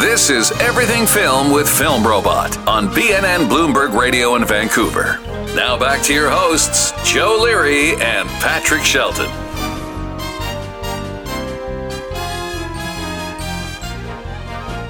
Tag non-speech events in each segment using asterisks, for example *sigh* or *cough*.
This is Everything Film with Film Robot on BNN Bloomberg Radio in Vancouver. Now back to your hosts, Joe Leary and Patrick Shelton.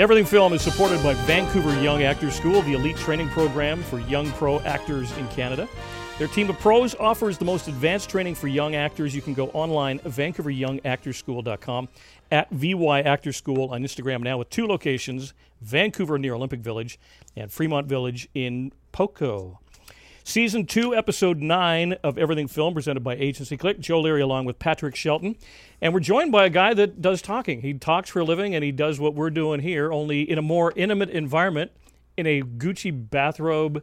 Everything Film is supported by Vancouver Young Actors School, the elite training program for young pro actors in Canada. Their team of pros offers the most advanced training for young actors. You can go online, vancouveryoungactorschool.com, at VY Actor School on Instagram now with two locations Vancouver near Olympic Village and Fremont Village in Poco. Season 2, Episode 9 of Everything Film, presented by Agency Click. Joe Leary along with Patrick Shelton. And we're joined by a guy that does talking. He talks for a living and he does what we're doing here, only in a more intimate environment, in a Gucci bathrobe.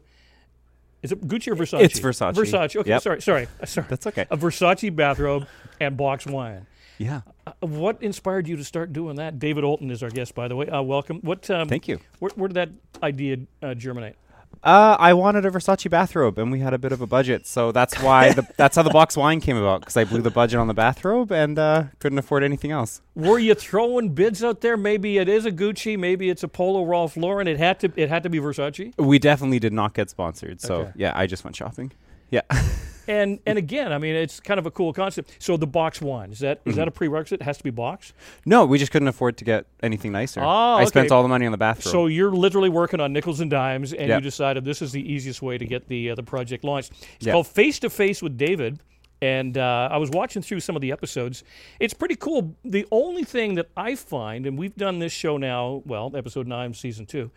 Is it Gucci or Versace? It's Versace. Versace. Okay, Yep. sorry, sorry, *laughs* sorry. That's okay. A Versace bathrobe and box wine. Yeah. Uh, what inspired you to start doing that? David Olton is our guest, by the way. Uh, welcome. What? Um, Thank you. Where, where did that idea uh, germinate? Uh, I wanted a Versace bathrobe, and we had a bit of a budget, so that's why the, *laughs* that's how the box wine came about. Because I blew the budget on the bathrobe and uh, couldn't afford anything else. Were you throwing bids out there? Maybe it is a Gucci, maybe it's a Polo Ralph Lauren. It had to. It had to be Versace. We definitely did not get sponsored, so Okay. yeah, I just went shopping. Yeah. *laughs* And and again, I mean, it's kind of a cool concept. So the box one is that is Mm-hmm. that a prerequisite? It has to be box. no, we just couldn't afford to get anything nicer. Oh, I spent all the money on the bathrobe. So you're literally working on nickels and dimes, and you decided this is the easiest way to get the uh, the project launched. It's Yeah. called Face to Face with David, and uh, I was watching through some of the episodes. It's pretty cool. The only thing that I find, and we've done this show now, well, episode nine, season two.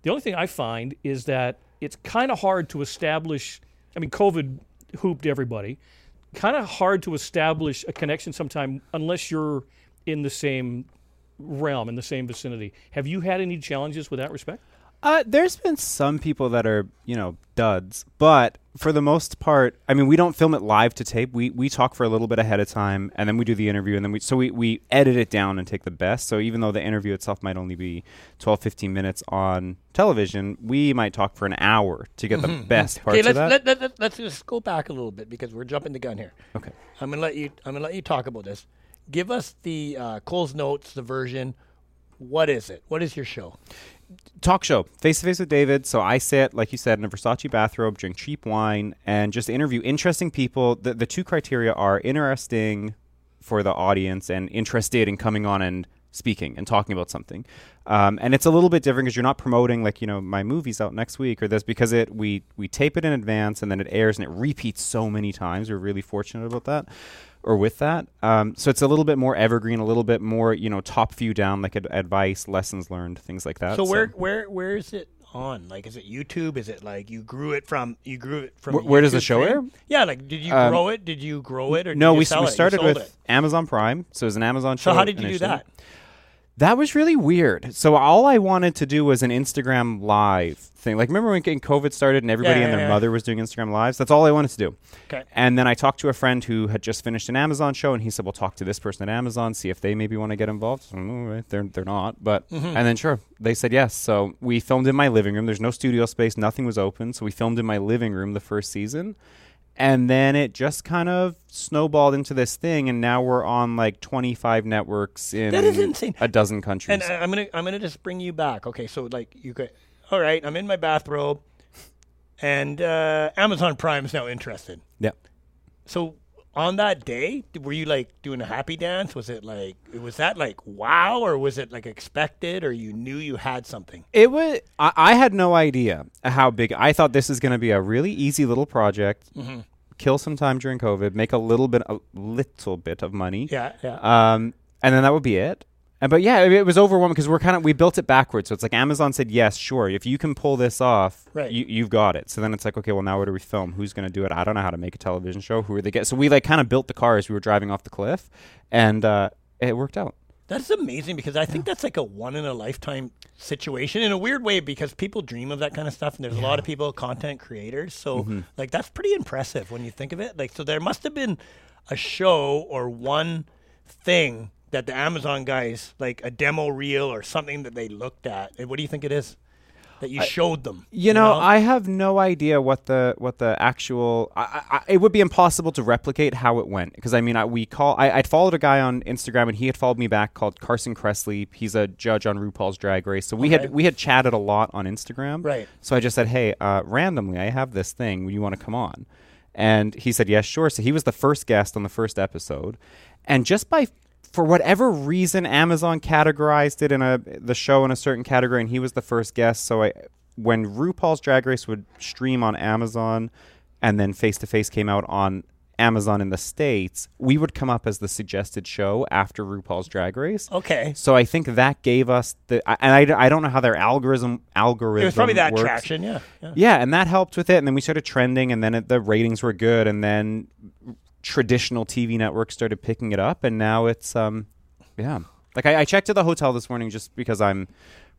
The only thing I find is that it's kind of hard to establish. I mean, COVID hooped everybody. Kind of hard to establish a connection sometime unless you're in the same realm, in the same vicinity. Have you had any challenges with that respect? Uh, there's been some people that are, you know, duds, but for the most part, I mean, we don't film it live to tape. We we talk for a little bit ahead of time, and then we do the interview, and then we so we, we edit it down and take the best. So even though the interview itself might only be 12, 15 minutes on television, we might talk for an hour to get the best parts Okay, let's of that. let, let, let's just go back a little bit because we're jumping the gun here. okay. I'm gonna let you. I'm gonna let you talk about this. Give us the uh, Cole's notes, the version. What is it? What is your show? talk show. Face to face with david. So i sit like you said in a versace bathrobe drink cheap wine and just interview interesting people. The, the two criteria are interesting for the audience and interested in coming on and speaking and talking about something. Um, and it's a little bit different because you're not promoting like you know my movie's out next week or this because it we we tape it in advance and then it airs and it repeats so many times. We're really fortunate about that or with that um, so it's a little bit more evergreen a little bit more you know top view down like ad- advice lessons learned things like that So where where where is it on? Like, is it YouTube? Is it like you grew it from you grew it from? Where- where does the show air? Yeah, like did you Um, grow it? Did you grow it or No, we, we started with it. Amazon Prime, so it was an Amazon show. So how did you do that? That was really weird. So all I wanted to do was an Instagram live thing. Like remember when getting COVID started and everybody Yeah, and yeah, their yeah. mother was doing Instagram lives? That's all I wanted to do. Okay. And then I talked to a friend who had just finished an Amazon show, and he said, "Well, talk to this person at Amazon, see if they maybe want to get involved." So, "Mm, all right, they're they're not, but Mm-hmm. and then sure, they said yes. So we filmed in my living room. There's no studio space, nothing was open, so we filmed in my living room the first season, and then it just kind of snowballed into this thing, and now we're on like 25 networks in That is insane. a dozen countries. And I, I'm gonna I'm gonna just bring you back. Okay, so like you could. All right, I'm in my bathrobe, and uh, Amazon Prime is now interested. yeah. So on that day, were you like doing a happy dance? Was it like was that like wow, or was it like expected, or you knew you had something? It was. I, I had no idea how big. I thought this is going to be a really easy little project. Mm-hmm. Kill some time during COVID, make a little bit, a little bit of money. Yeah, yeah. Um, and then that would be it. And but yeah, it, was overwhelming because we're kind of we built it backwards. So it's like Amazon said, yes, sure, if you can pull this off, Right. you, you've got it. So then it's like, okay, well now where do we film? Who's going to do it? I don't know how to make a television show. Who are they get? So we like kind of built the car as we were driving off the cliff, and uh, it worked out. That's amazing because I think that's like a one in a lifetime situation in a weird way because people dream of that kind of stuff and there's a lot of people content creators so Mm-hmm. like that's pretty impressive when you think of it like so there must have been a show or one thing that the Amazon guys like a demo reel or something that they looked at and what do you think it is that you showed them? You know, I have no idea what the what the actual. I, I, it would be impossible to replicate how it went because I mean, I, we call. I, I'd followed a guy on Instagram and he had followed me back called Carson Kressley. He's a judge on RuPaul's Drag Race, so we Okay. had we had chatted a lot on Instagram. Right. So I just said, hey, uh, randomly, I have this thing. Would you want to come on? And he said, yes, sure. So he was the first guest on the first episode, and just by for whatever reason, Amazon categorized it in a the show in a certain category, and he was the first guest. So I, when RuPaul's Drag Race would stream on Amazon, and then Face to Face came out on Amazon in the states, we would come up as the suggested show after RuPaul's Drag Race. Okay. So I think that gave us the, and I, I don't know how their algorithm algorithm It was probably that works. traction, yeah. yeah. Yeah, and that helped with it. And then we started trending, and then it, the ratings were good, and then traditional TV networks started picking it up, and now it's um, yeah. Like I, I checked at the hotel this morning just because I'm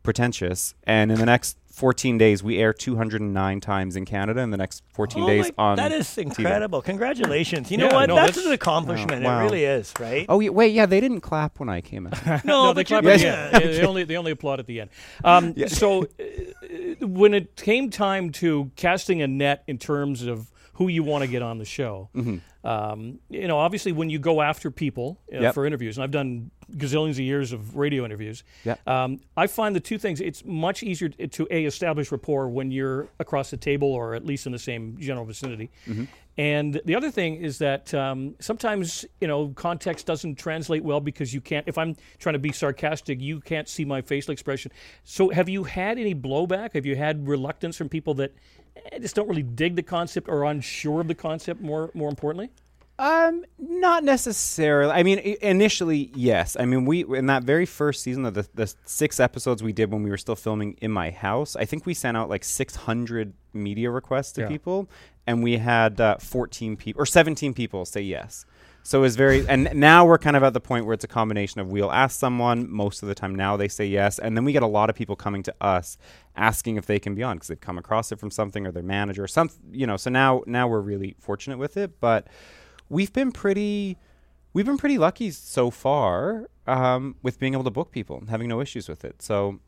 pretentious, and in the next 14 days we air 209 times in Canada. In the next 14 Oh days my- on that is TV. incredible. Congratulations. You Yeah, know what? no, that's, that's- an accomplishment. Wow. It really is, right? Oh yeah, wait, yeah, they didn't clap when I came in. *laughs* no, no, they but you're at the yeah. end. They, they only they only applaud at the end. Um, So uh, when it came time to casting a net in terms of who you want to get on the show, um, you know, obviously when you go after people uh, Yep. for interviews, and I've done gazillions of years of radio interviews, Yep. um, I find the two things. It's much easier to a establish rapport when you're across the table or at least in the same general vicinity. And the other thing is that um, sometimes you know context doesn't translate well because you can't. If I'm trying to be sarcastic, you can't see my facial expression. So, have you had any blowback? Have you had reluctance from people that just don't really dig the concept or unsure of the concept? More, more importantly, Um, not necessarily. I mean, initially, yes. I mean, we in that very first season of the the six episodes we did when we were still filming in my house. I think we sent out like six hundred media requests to Yeah. people, and we had uh, fourteen people or seventeen people say yes. So it was very, and now we're kind of at the point where it's a combination of we'll ask someone most of the time now they say yes, and then we get a lot of people coming to us asking if they can be on because they've come across it from something or their manager, or some, you know. So now, now we're really fortunate with it, but we've been pretty we've been pretty lucky so far um, with being able to book people and having no issues with it. So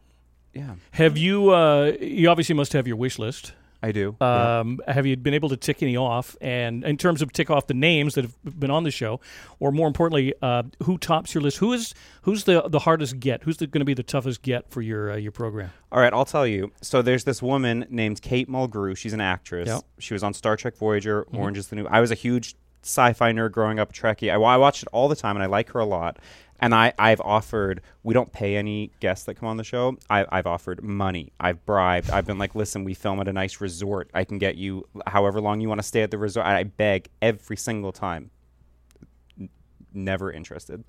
yeah, have you? Uh, you obviously must have your wish list. I do. Yeah. Um, Have you been able to tick any off? And in terms of tick off the names that have been on the show, or more importantly, uh, who tops your list? Who is who's the the hardest get? Who's going to be the toughest get for your uh, your program? All right, I'll tell you. So there's this woman named Kate Mulgrew. She's an actress. Yep. She was on Star Trek Voyager, Orange is the New. I was a huge sci-fi nerd growing up, Trekkie. I, I watched it all the time, and I like her a lot. And I, I've offered. We don't pay any guests that come on the show. I, I've offered money. I've bribed. I've been like, listen, we film at a nice resort. I can get you however long you want to stay at the resort. I, I beg every single time. N- never interested.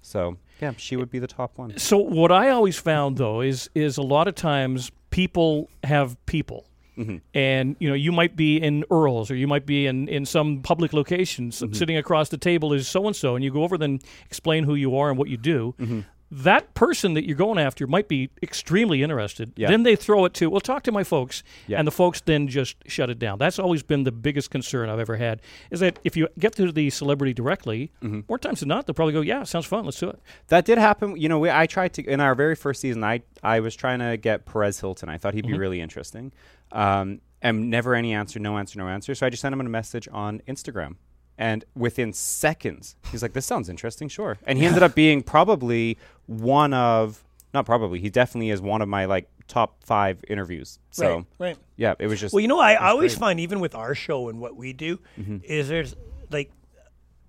So yeah, she would be the top one. So what I always found though is is a lot of times people have people. Mm-hmm. And you know, you might be in Earl's, or you might be in, in some public location. S- mm-hmm. Sitting across the table is so and so, and you go over then explain who you are and what you do. Mm-hmm. That person that you're going after might be extremely interested. Yeah. Then they throw it to, well, talk to my folks, Yeah. and the folks then just shut it down. That's always been the biggest concern I've ever had. Is that if you get to the celebrity directly, more times than not, they'll probably go, "Yeah, sounds fun, let's do it." That did happen. You know, we, I tried to in our very first season. I I was trying to get Perez Hilton. I thought he'd be really interesting. Um, and never any answer, no answer, no answer. So I just sent him a message on Instagram, and within seconds, he's like, "This sounds interesting, sure." And he ended up being probably one of not probably he definitely is one of my like top five interviews. So right, right. yeah, it was just Well, you know, I, I always great. find even with our show and what we do Mm-hmm. is there's like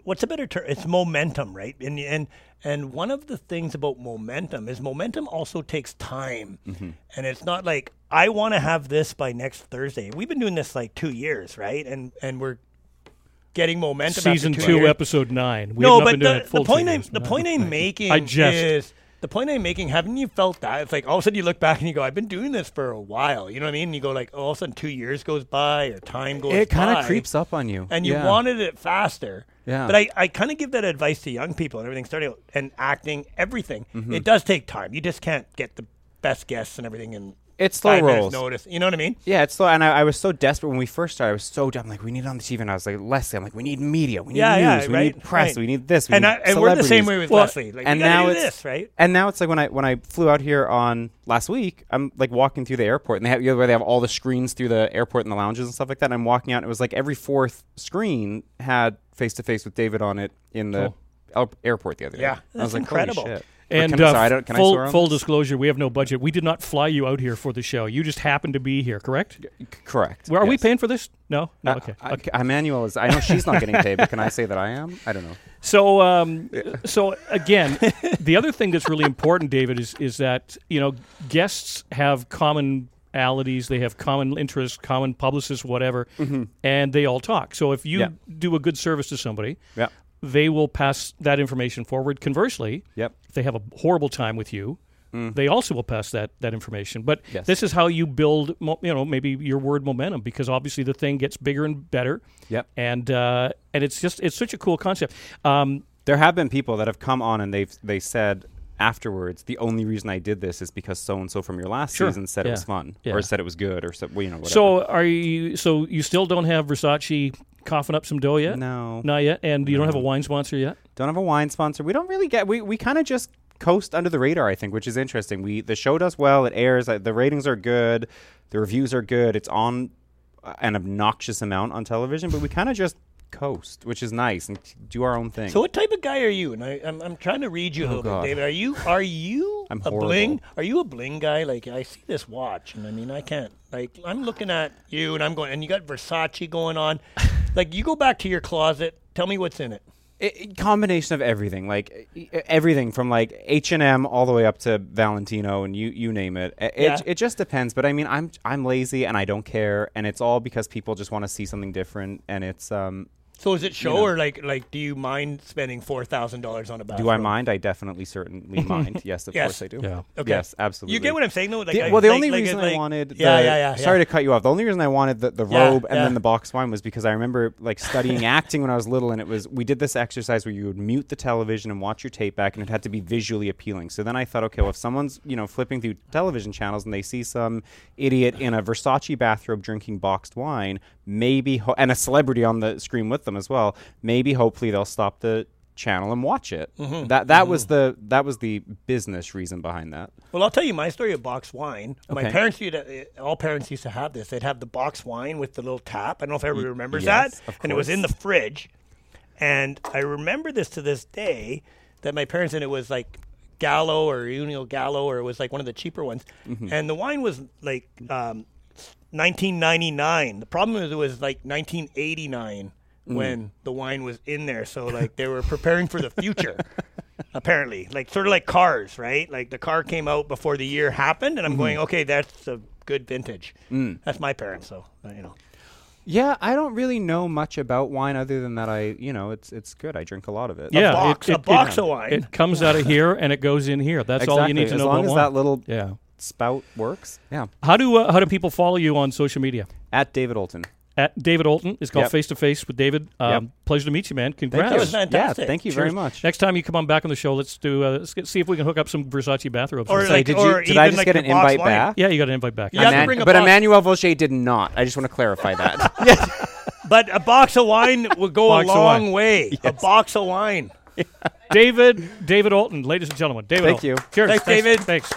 what's a better term? It's momentum, right? And and and one of the things about momentum is momentum also takes time, Mm-hmm. and it's not like I want to have this by next Thursday. We've been doing this like two years, right? And and we're getting momentum. after Season two two, episode nine. We no, but been doing the, it full the point two I'm the point I'm making I jest. is the point I'm making. Haven't you felt that? It's like all of a sudden you look back and you go, "I've been doing this for a while." You know what I mean? And you go like, all of a sudden two years goes by or time goes. it kind of creeps up on you, and you Yeah. wanted it faster. Yeah. But I, I kind of give that advice to young people and everything, starting out and acting, everything. Mm-hmm. It does take time. You just can't get the best guests and everything in It's slow five minutes rolls. notice. You know what I mean? Yeah, it's slow, and I, I was so desperate when we first started. I was so dumb. Like, we need it on the TV, and I was like, Leslie, I'm like, we need media, we need Yeah, news, yeah, we right, need press, right. we need this, we And need I, and we're the same way with Well, Leslie. Like, and now it's this, right? And now it's like when I when I flew out here on last week, I'm like walking through the airport, and they have you know, where they have all the screens through the airport and the lounges and stuff like that. And I'm walking out, and it was like every fourth screen had face to face with David on it in the el- airport the other day. Yeah, I that's was like, incredible. And can, I- uh, sorry, I don't- can I full, swear full disclosure, we have no budget. We did not fly you out here for the show. You just happened to be here, correct? C- correct. Well, are we paying for this? No. No. Uh, okay. I, okay. Emmanuel is. I know she's not getting paid, but can I say that I am? I don't know. *laughs* So, um, so again, the other thing that's really important, David, is is that you know guests have commonalities, they have common interests, common publicists, whatever, and they all talk. So, if you Yeah. do a good service to somebody, Yeah. They will pass that information forward. Conversely, Yep. if they have a horrible time with you, they also will pass that that information. But Yes. this is how you build, mo- you know, maybe your word momentum because obviously the thing gets bigger and better. Yep. And uh, and it's just it's such a cool concept. Um, There have been people that have come on and they've they said afterwards the only reason I did this is because so and so from your last Sure. season said Yeah. it was fun Yeah. or said it was good or said well, you know whatever. So are you? So you still don't have Versace coughing up some dough yet? no, not yet. And you don't have a wine sponsor yet. don't have a wine sponsor. We don't really get we we kind of just coast under the radar. I think, which is interesting. We the show does well. It airs. uh, The ratings are good. The reviews are good. It's on uh, an obnoxious amount on television, but we kind of just coast, which is nice and do our own thing. So what type of guy are you? And I, I'm, I'm trying to read you a little God. bit, David. Are you are you *laughs* I'm a horrible. bling? Are you a bling guy? Like I see this watch, and I mean I can't. Like I'm looking at you, and I'm going, and you got Versace going on. Like you go back to your closet. Tell me what's in it. I- I- combination of everything like everything from like h&m all the way up to valentino and you you name it it, Yeah. it just depends but i mean i'm i'm lazy and i don't care and it's all because people just want to see something different and it's um So is it show know. or like like do you mind spending four thousand dollars on a bathroom? do i mind i definitely certainly *laughs* mind yes of Yes. course i do Yeah. Okay. yes absolutely You get what I'm saying though? Like, The- I- well, the like- only like- reason like- I wanted, yeah, the, yeah, yeah, Sorry yeah. to cut you off. The only reason I wanted the, the Yeah, robe and yeah. then the box wine was because I remember like studying *laughs* acting when I was little, and it was we did this exercise where you would mute the television and watch your tape back, and it had to be visually appealing. So then I thought, okay, well, if someone's you know flipping through television channels and they see some idiot in a Versace bathrobe drinking boxed wine, maybe ho- and a celebrity on the screen with them as well, maybe hopefully they'll stop the channel and watch it. Mm-hmm. That that was the that was the business reason behind that. Well, I'll tell you my story of box wine. My parents used to, all parents used to have this. They'd have the box wine with the little tap. I don't know if everybody remembers yes, that. And it was in the fridge. And I remember this to this day that my parents and it was like Gallo or Julio Gallo or it was like one of the cheaper ones. Mm-hmm. And the wine was like um, 1999. The problem is it was like 1989 Mm. When the wine was in there. So like they were preparing for the future. *laughs* apparently, like sort of like cars, right? Like the car came out before the year happened, and I'm going, okay, that's a good vintage. That's my parents, so uh, you know. Yeah, I don't really know much about wine other than that I, you know, it's it's good. I drink a lot of it. Yeah, box- it, a box it- of wine. It comes out of *laughs* here and it goes in here. That's all you need to as know long about as wine. that little yeah. spout works. Yeah. How do uh, how do people follow you on social media? At David Olton. At David Olton. It's called Face to Face with David. Um, Yep. Pleasure to meet you, man. Thank Congrats. you. That was fantastic. Yeah, thank you very Cheers. much. Next time you come on back on the show, let's do. Uh, let's get, see if we can hook up some Versace bathrobes. Or for like- did or you? Did I even just like get an your box invite wine. back? Yeah, you got an invite back. You have to Eman- bring a but box. Emmanuel Vaucher did not. I just want to clarify that. *laughs* But a box of wine would go a Box of long wine. way. A box of wine. David, David Olton, ladies and gentlemen. David Thank Olton. you. Cheers. Thanks, David. Thanks.